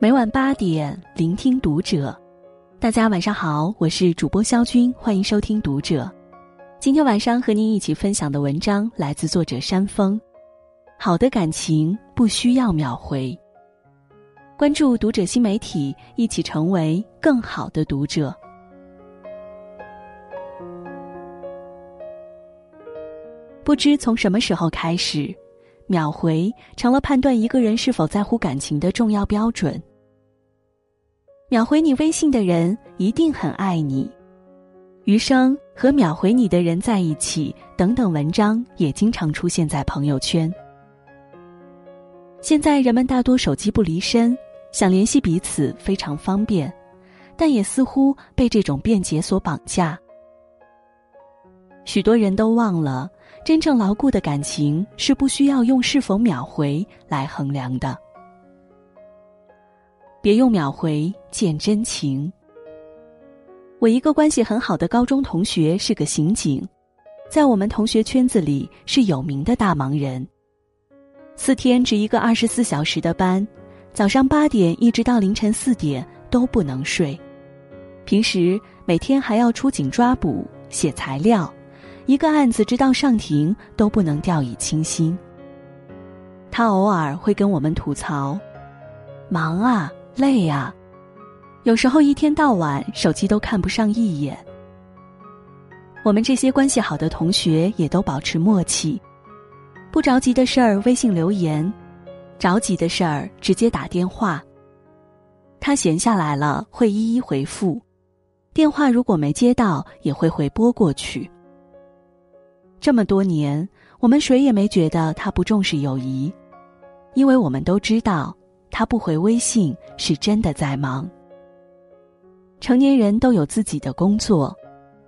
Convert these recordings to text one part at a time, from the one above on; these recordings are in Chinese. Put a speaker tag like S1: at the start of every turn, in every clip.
S1: 每晚八点，聆听读者。大家晚上好，我是主播肖军，欢迎收听读者。今天晚上和您一起分享的文章来自作者山峰。好的感情不需要秒回。关注读者新媒体，一起成为更好的读者。不知从什么时候开始，秒回成了判断一个人是否在乎感情的重要标准。秒回你微信的人一定很爱你，余生和秒回你的人在一起等等文章也经常出现在朋友圈。现在人们大多手机不离身，想联系彼此非常方便，但也似乎被这种便捷所绑架。许多人都忘了，真正牢固的感情是不需要用是否秒回来衡量的。别用秒回见真情。我一个关系很好的高中同学是个刑警，在我们同学圈子里是有名的大忙人。四天值一个二十四小时的班，早上八点一直到凌晨四点都不能睡。平时每天还要出警抓捕、写材料，一个案子直到上庭都不能掉以轻心。他偶尔会跟我们吐槽：“忙啊。”累啊，有时候一天到晚手机都看不上一眼。我们这些关系好的同学也都保持默契，不着急的事儿微信留言，着急的事儿直接打电话。他闲下来了会一一回复，电话如果没接到也会回拨过去。这么多年，我们谁也没觉得他不重视友谊，因为我们都知道。他不回微信是真的在忙。成年人都有自己的工作，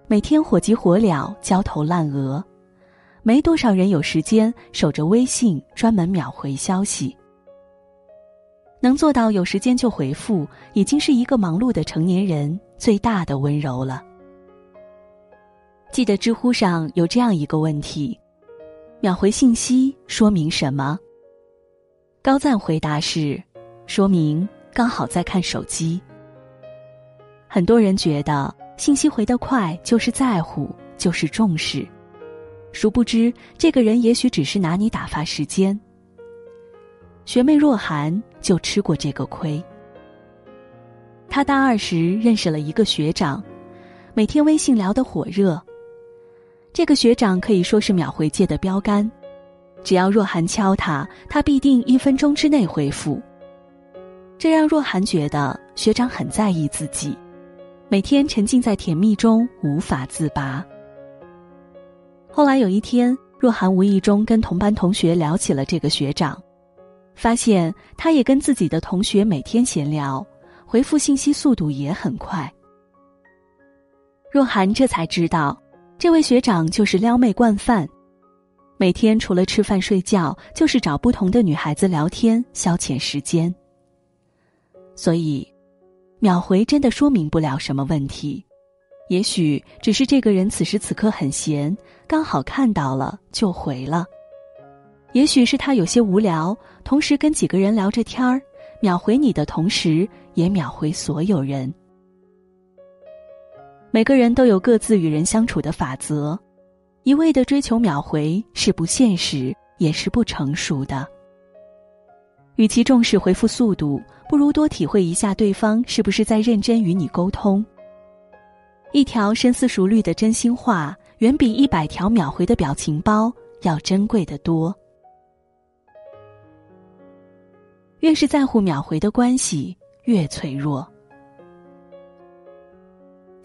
S1: 每天火急火燎、焦头烂额，没多少人有时间守着微信专门秒回消息。能做到有时间就回复，已经是一个忙碌的成年人最大的温柔了。记得知乎上有这样一个问题：秒回信息说明什么？高赞回答是。说明刚好在看手机。很多人觉得信息回得快就是在乎，就是重视，殊不知这个人也许只是拿你打发时间。学妹若涵就吃过这个亏。她大二时认识了一个学长，每天微信聊得火热。这个学长可以说是秒回界的标杆，只要若涵敲他，他必定一分钟之内回复。这让若涵觉得学长很在意自己，每天沉浸在甜蜜中无法自拔。后来有一天，若涵无意中跟同班同学聊起了这个学长，发现他也跟自己的同学每天闲聊，回复信息速度也很快。若涵这才知道，这位学长就是撩妹惯犯，每天除了吃饭睡觉，就是找不同的女孩子聊天消遣时间。所以，秒回真的说明不了什么问题，也许只是这个人此时此刻很闲，刚好看到了就回了；也许是他有些无聊，同时跟几个人聊着天儿，秒回你的同时也秒回所有人。每个人都有各自与人相处的法则，一味的追求秒回是不现实，也是不成熟的。与其重视回复速度。不如多体会一下对方是不是在认真与你沟通。一条深思熟虑的真心话，远比一百条秒回的表情包要珍贵的多。越是在乎秒回的关系，越脆弱。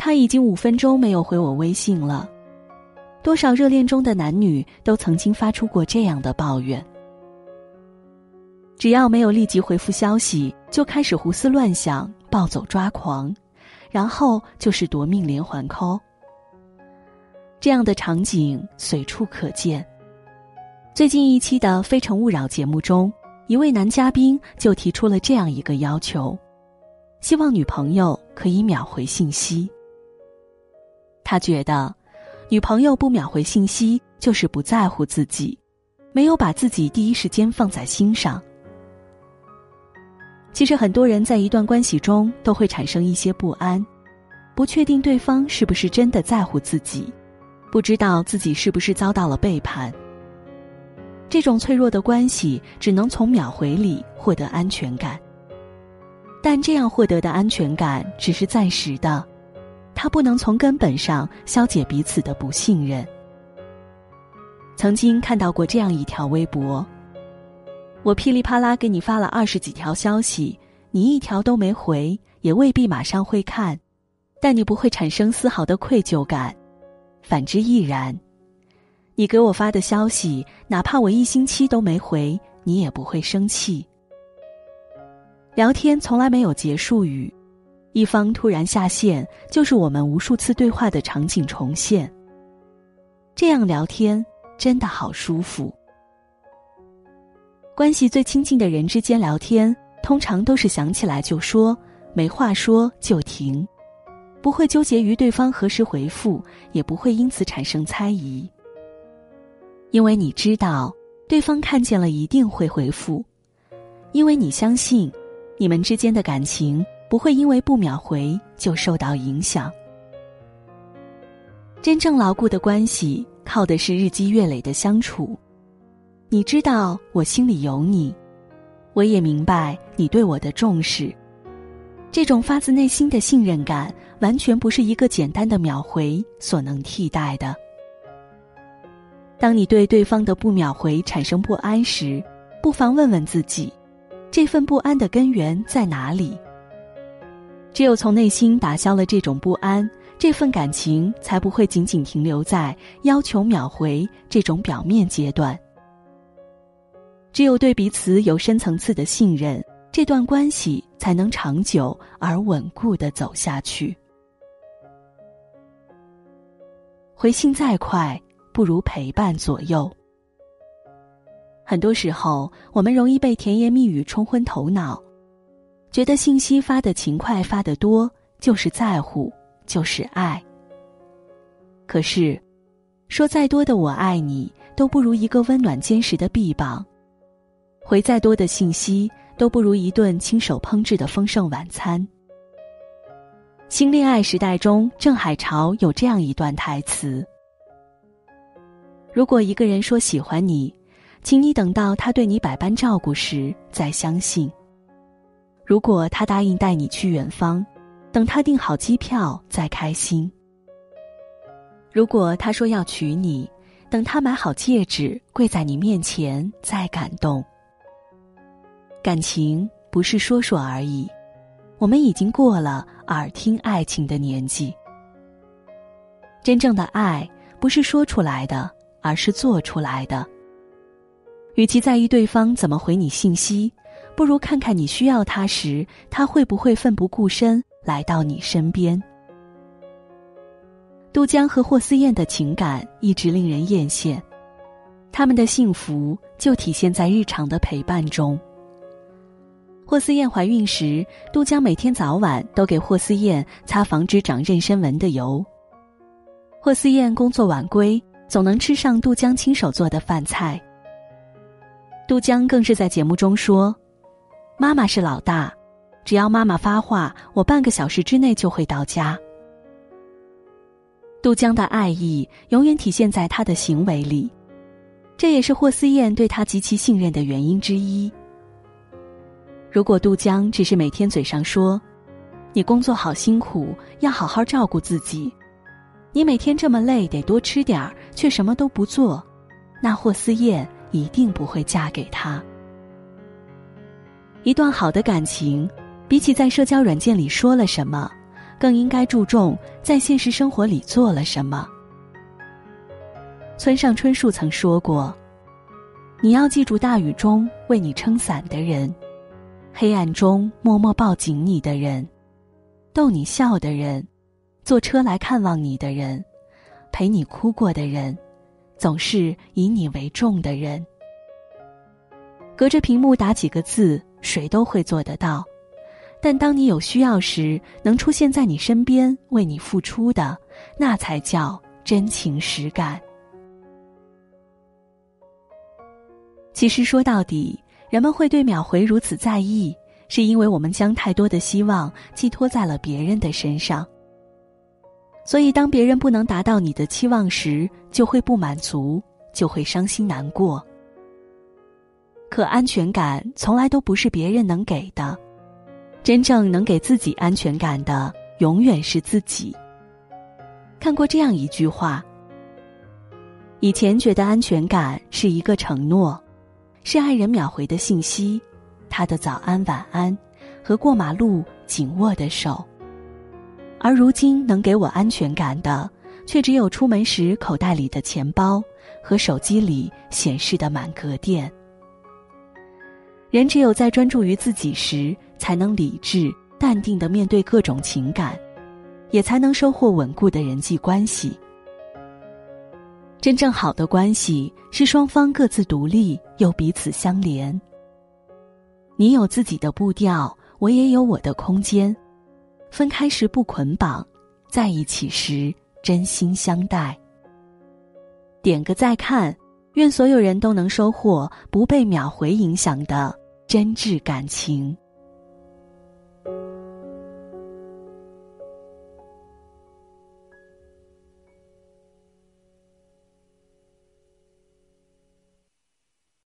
S1: 他已经五分钟没有回我微信了，多少热恋中的男女都曾经发出过这样的抱怨。只要没有立即回复消息，就开始胡思乱想、暴走抓狂，然后就是夺命连环 call。这样的场景随处可见。最近一期的《非诚勿扰》节目中，一位男嘉宾就提出了这样一个要求：希望女朋友可以秒回信息。他觉得，女朋友不秒回信息就是不在乎自己，没有把自己第一时间放在心上。其实很多人在一段关系中都会产生一些不安，不确定对方是不是真的在乎自己，不知道自己是不是遭到了背叛。这种脆弱的关系只能从秒回里获得安全感，但这样获得的安全感只是暂时的，它不能从根本上消解彼此的不信任。曾经看到过这样一条微博：我噼里啪啦给你发了二十几条消息，你一条都没回，也未必马上会看，但你不会产生丝毫的愧疚感，反之亦然。你给我发的消息，哪怕我一星期都没回，你也不会生气。聊天从来没有结束语，一方突然下线，就是我们无数次对话的场景重现。这样聊天真的好舒服。关系最亲近的人之间聊天，通常都是想起来就说，没话说就停，不会纠结于对方何时回复，也不会因此产生猜疑。因为你知道，对方看见了一定会回复，因为你相信，你们之间的感情不会因为不秒回就受到影响。真正牢固的关系，靠的是日积月累的相处。你知道我心里有你，我也明白你对我的重视。这种发自内心的信任感，完全不是一个简单的秒回所能替代的。当你对对方的不秒回产生不安时，不妨问问自己，这份不安的根源在哪里？只有从内心打消了这种不安，这份感情才不会仅仅停留在要求秒回这种表面阶段。只有对彼此有深层次的信任，这段关系才能长久而稳固的走下去。回信再快。不如陪伴左右。很多时候，我们容易被甜言蜜语冲昏头脑，觉得信息发的勤快、发的多就是在乎，就是爱。可是，说再多的“我爱你”，都不如一个温暖坚实的臂膀；回再多的信息，都不如一顿亲手烹制的丰盛晚餐。新恋爱时代中，郑海潮有这样一段台词。如果一个人说喜欢你，请你等到他对你百般照顾时再相信；如果他答应带你去远方，等他订好机票再开心；如果他说要娶你，等他买好戒指跪在你面前再感动。感情不是说说而已，我们已经过了耳听爱情的年纪。真正的爱不是说出来的。而是做出来的。与其在意对方怎么回你信息，不如看看你需要他时，他会不会奋不顾身来到你身边。杜江和霍思燕的情感一直令人艳羡，他们的幸福就体现在日常的陪伴中。霍思燕怀孕时，杜江每天早晚都给霍思燕擦防止长妊娠纹的油。霍思燕工作晚归。总能吃上杜江亲手做的饭菜。杜江更是在节目中说：“妈妈是老大，只要妈妈发话，我半个小时之内就会到家。”杜江的爱意永远体现在他的行为里，这也是霍思燕对他极其信任的原因之一。如果杜江只是每天嘴上说：“你工作好辛苦，要好好照顾自己。”你每天这么累，得多吃点儿，却什么都不做，那霍思燕一定不会嫁给他。一段好的感情，比起在社交软件里说了什么，更应该注重在现实生活里做了什么。村上春树曾说过：“你要记住大雨中为你撑伞的人，黑暗中默默抱紧你的人，逗你笑的人。”坐车来看望你的人，陪你哭过的人，总是以你为重的人。隔着屏幕打几个字，谁都会做得到。但当你有需要时，能出现在你身边为你付出的，那才叫真情实感。其实说到底，人们会对秒回如此在意，是因为我们将太多的希望寄托在了别人的身上。所以，当别人不能达到你的期望时，就会不满足，就会伤心难过。可安全感从来都不是别人能给的，真正能给自己安全感的，永远是自己。看过这样一句话：以前觉得安全感是一个承诺，是爱人秒回的信息，他的早安晚安，和过马路紧握的手。而如今能给我安全感的，却只有出门时口袋里的钱包和手机里显示的满格电。人只有在专注于自己时，才能理智淡定的面对各种情感，也才能收获稳固的人际关系。真正好的关系是双方各自独立又彼此相连。你有自己的步调，我也有我的空间。分开时不捆绑，在一起时真心相待。点个再看，愿所有人都能收获不被秒回影响的真挚感情。